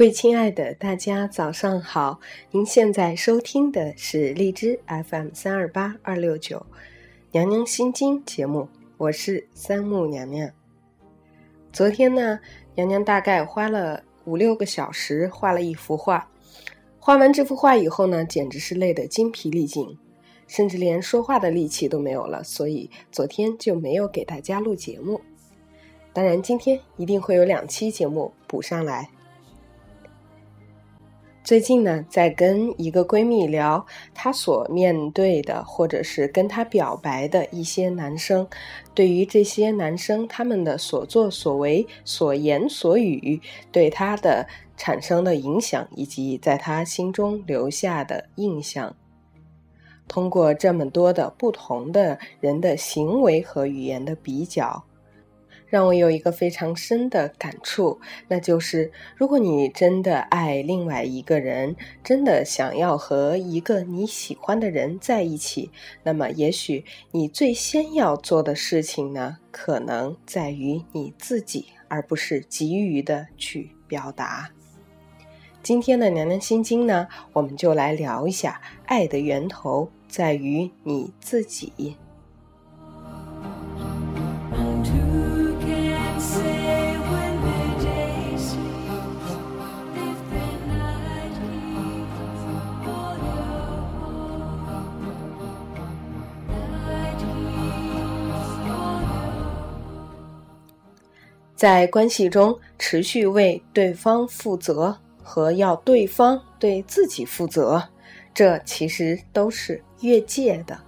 各位亲爱的大家，早上好！您现在收听的是荔枝 FM 三二八二六九娘娘心经节目，我是三木娘娘。昨天呢，娘娘大概花了五六个小时画了一幅画，画完这幅画以后呢，简直是累得精疲力尽，甚至连说话的力气都没有了，所以昨天就没有给大家录节目。当然，今天一定会有两期节目补上来。最近呢，在跟一个闺蜜聊她所面对的，或者是跟她表白的一些男生，对于这些男生他们的所作所为、所言所语，对她的产生的影响，以及在她心中留下的印象。通过这么多的不同的人的行为和语言的比较。让我有一个非常深的感触，那就是如果你真的爱另外一个人，真的想要和一个你喜欢的人在一起，那么也许你最先要做的事情呢，可能在于你自己，而不是急于的去表达。今天的娘娘心经呢，我们就来聊一下，爱的源头在于你自己。在关系中持续为对方负责和要对方对自己负责，这其实都是越界的。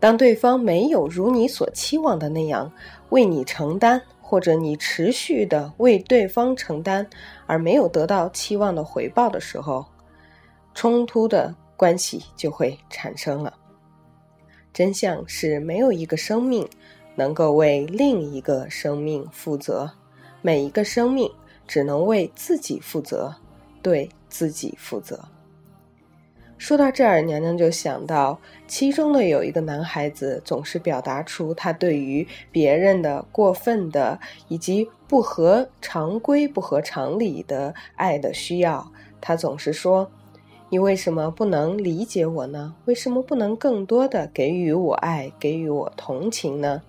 当对方没有如你所期望的那样为你承担，或者你持续的为对方承担而没有得到期望的回报的时候，冲突的关系就会产生了。真相是没有一个生命。能够为另一个生命负责，每一个生命只能为自己负责，对自己负责。说到这儿，娘娘就想到，其中的有一个男孩子，总是表达出他对于别人的过分的以及不合常规、不合常理的爱的需要。他总是说：“你为什么不能理解我呢？为什么不能更多的给予我爱，给予我同情呢？”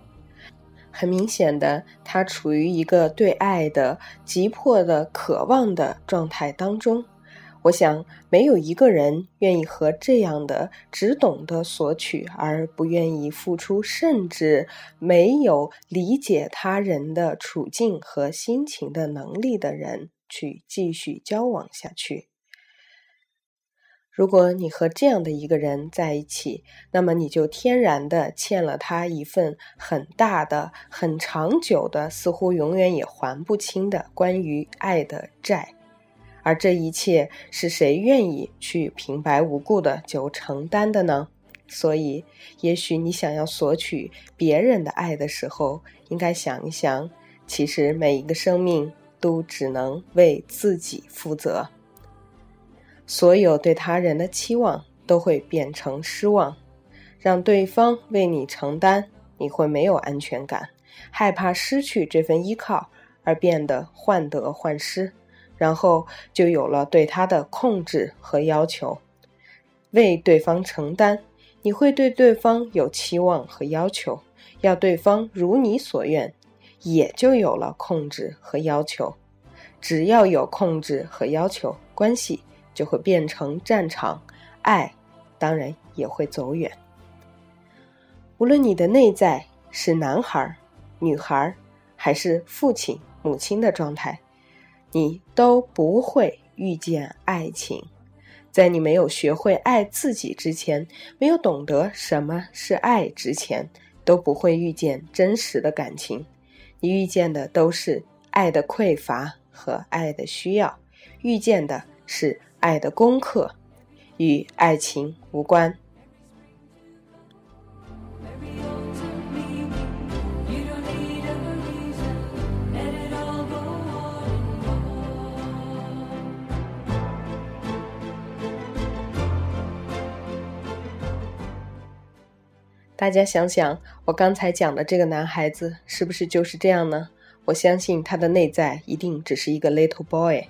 很明显的，他处于一个对爱的急迫的渴望的状态当中。我想，没有一个人愿意和这样的只懂得索取而不愿意付出，甚至没有理解他人的处境和心情的能力的人去继续交往下去。如果你和这样的一个人在一起，那么你就天然的欠了他一份很大的、很长久的、似乎永远也还不清的关于爱的债。而这一切是谁愿意去平白无故的就承担的呢？所以，也许你想要索取别人的爱的时候，应该想一想，其实每一个生命都只能为自己负责。所有对他人的期望都会变成失望，让对方为你承担，你会没有安全感，害怕失去这份依靠而变得患得患失，然后就有了对他的控制和要求。为对方承担，你会对对方有期望和要求，要对方如你所愿，也就有了控制和要求。只要有控制和要求，关系。就会变成战场，爱当然也会走远。无论你的内在是男孩、女孩，还是父亲、母亲的状态，你都不会遇见爱情。在你没有学会爱自己之前，没有懂得什么是爱之前，都不会遇见真实的感情。你遇见的都是爱的匮乏和爱的需要，遇见的是。爱的功课与爱情无关。大家想想，我刚才讲的这个男孩子，是不是就是这样呢？我相信他的内在一定只是一个 little boy，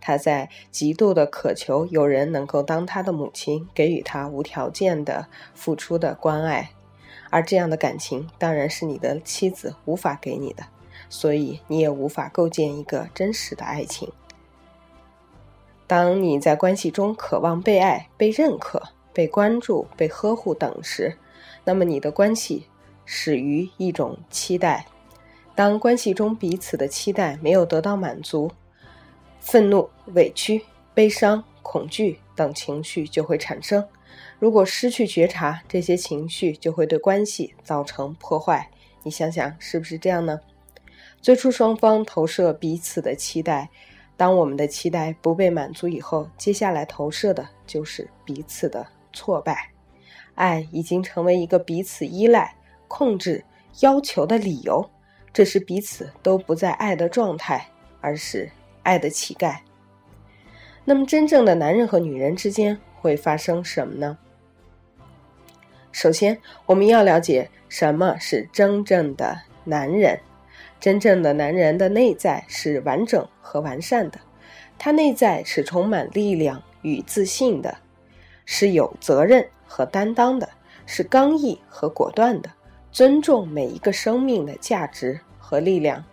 他在极度的渴求有人能够当他的母亲，给予他无条件的付出的关爱，而这样的感情当然是你的妻子无法给你的，所以你也无法构建一个真实的爱情。当你在关系中渴望被爱、被认可、被关注、被呵护等时，那么你的关系始于一种期待。当关系中彼此的期待没有得到满足，愤怒、委屈、悲伤、恐惧等情绪就会产生。如果失去觉察，这些情绪就会对关系造成破坏。你想想，是不是这样呢？最初双方投射彼此的期待。当我们的期待不被满足以后，接下来投射的就是彼此的挫败。爱已经成为一个彼此依赖、控制、要求的理由，这是彼此都不在爱的状态，而是爱的乞丐。那么，真正的男人和女人之间会发生什么呢？首先，我们要了解什么是真正的男人。真正的男人的内在是完整和完善的，他内在是充满力量与自信的，是有责任和担当的，是刚毅和果断的，尊重每一个生命的价值和力量。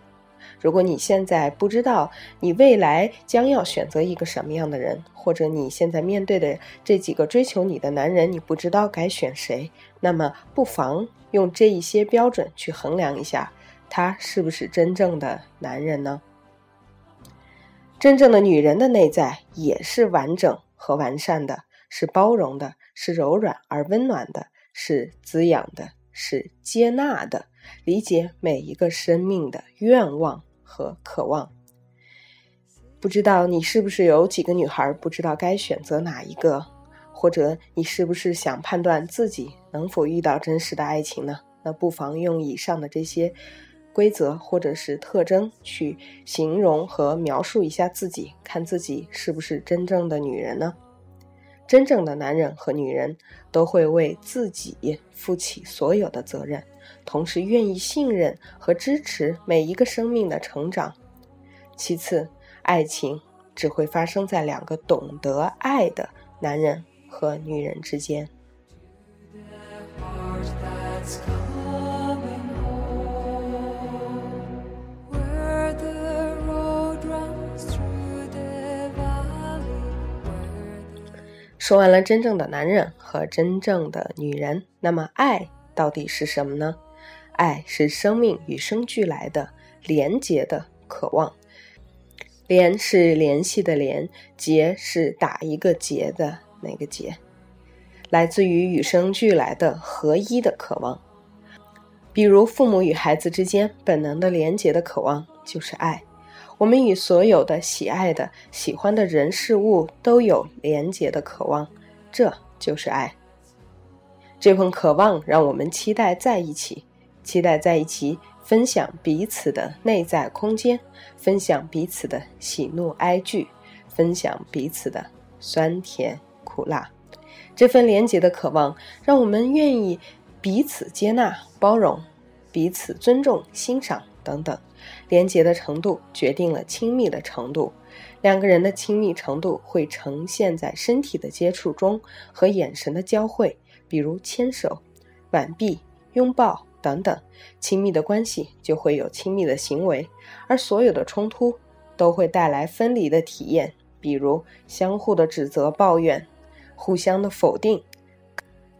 如果你现在不知道你未来将要选择一个什么样的人，或者你现在面对的这几个追求你的男人，你不知道该选谁，那么不妨用这一些标准去衡量一下。他是不是真正的男人呢？真正的女人的内在也是完整和完善的，是包容的，是柔软而温暖的，是滋养的，是接纳的，理解每一个生命的愿望和渴望。不知道你是不是有几个女孩不知道该选择哪一个，或者你是不是想判断自己能否遇到真实的爱情呢？那不妨用以上的这些。规则或者是特征去形容和描述一下自己，看自己是不是真正的女人呢？真正的男人和女人都会为自己负起所有的责任，同时愿意信任和支持每一个生命的成长。其次，爱情只会发生在两个懂得爱的男人和女人之间。说完了真正的男人和真正的女人，那么爱到底是什么呢？爱是生命与生俱来的连结的渴望，连是联系的连，结是打一个结的那个结，来自于与生俱来的合一的渴望。比如父母与孩子之间本能的连结的渴望就是爱。我们与所有的喜爱的、喜欢的人事物都有连结的渴望，这就是爱。这份渴望让我们期待在一起，期待在一起分享彼此的内在空间，分享彼此的喜怒哀惧，分享彼此的酸甜苦辣。这份连结的渴望让我们愿意彼此接纳、包容，彼此尊重、欣赏等等。连接的程度决定了亲密的程度，两个人的亲密程度会呈现在身体的接触中和眼神的交汇，比如牵手、挽臂、拥抱等等。亲密的关系就会有亲密的行为，而所有的冲突都会带来分离的体验，比如相互的指责、抱怨、互相的否定、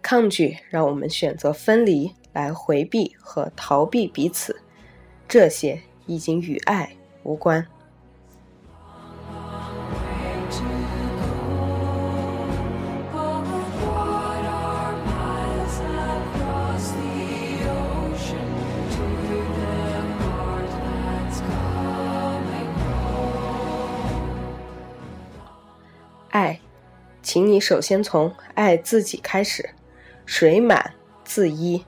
抗拒，让我们选择分离来回避和逃避彼此。这些。已经与爱无关。爱，请你首先从爱自己开始。水满自溢，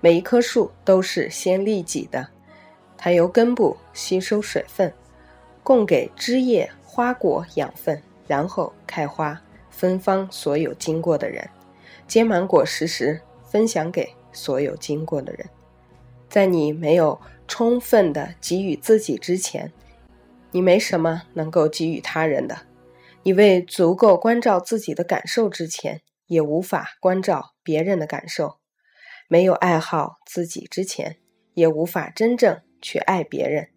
每一棵树都是先利己的。它由根部吸收水分，供给枝叶、花果养分，然后开花，芬芳所有经过的人，结满果实时分享给所有经过的人。在你没有充分的给予自己之前，你没什么能够给予他人的；你未足够关照自己的感受之前，也无法关照别人的感受；没有爱好自己之前，也无法真正去爱别人。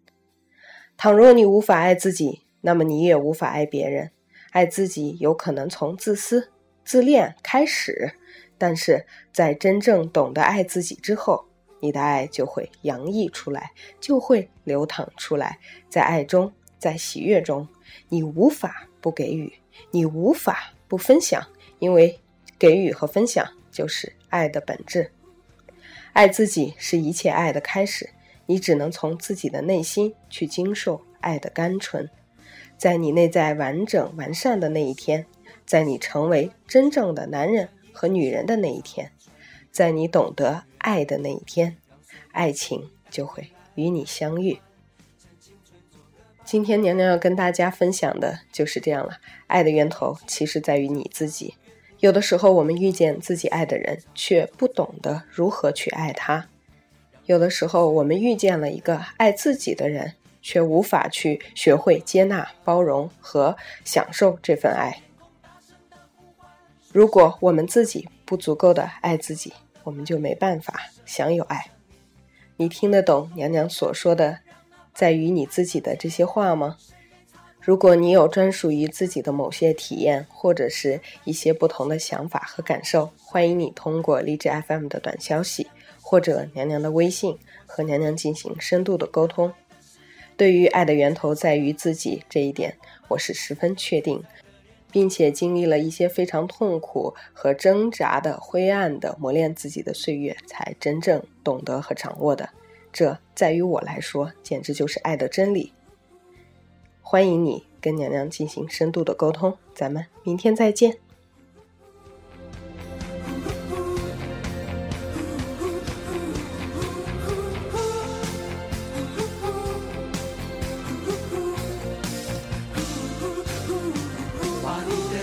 倘若你无法爱自己，那么你也无法爱别人。爱自己有可能从自私、自恋开始，但是在真正懂得爱自己之后，你的爱就会洋溢出来，就会流淌出来。在爱中，在喜悦中，你无法不给予，你无法不分享，因为给予和分享就是爱的本质。爱自己是一切爱的开始，你只能从自己的内心去经受爱的甘醇。在你内在完整完善的那一天，在你成为真正的男人和女人的那一天，在你懂得爱的那一天，爱情就会与你相遇。今天娘娘要跟大家分享的就是这样了。爱的源头其实在于你自己。有的时候我们遇见自己爱的人，却不懂得如何去爱他；有的时候我们遇见了一个爱自己的人。却无法去学会接纳、包容和享受这份爱。如果我们自己不足够的爱自己，我们就没办法享有爱。你听得懂娘娘所说的在于你自己的这些话吗？如果你有专属于自己的某些体验，或者是一些不同的想法和感受，欢迎你通过荔枝 FM 的短消息或者娘娘的微信和娘娘进行深度的沟通。对于爱的源头在于自己这一点，我是十分确定，并且经历了一些非常痛苦和挣扎的灰暗的磨练自己的岁月，才真正懂得和掌握的。这在于我来说，简直就是爱的真理。欢迎你跟娘娘进行深度的沟通，咱们明天再见。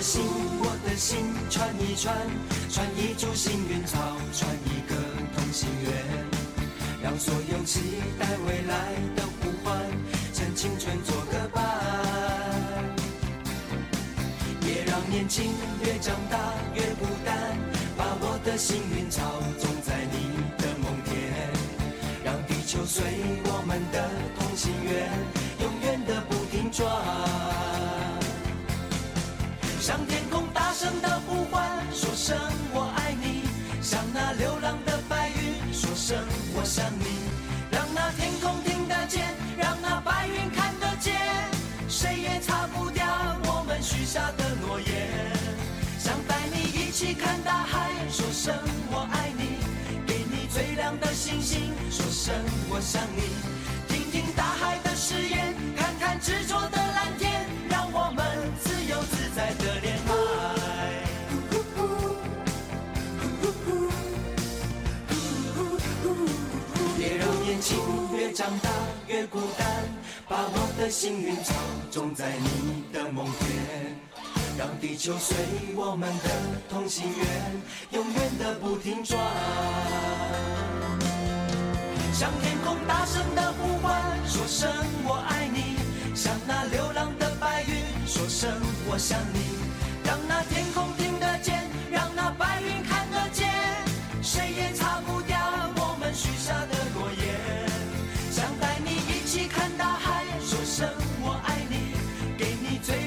心，我的心，串一串，串一株幸运草，串一个同心圆，让所有期待未来的呼唤，趁青春做个伴。别让年轻越长大越孤单，把我的幸运草种在你的梦田，让地球随下的诺言。想带你一起看大海。说声我爱你，给你最亮的星星。说声我想你，听听大海的誓言，看看执着的蓝天，让我们自由自在的恋爱。别让年轻越长大越孤单，把我的幸运草种在你的梦田，让地球随我们的同心圆，永远的不停转。向天空大声的呼唤，说声我爱你，向那流浪的白云，说声我想你，让那天空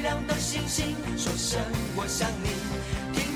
亮的星星说声我想你。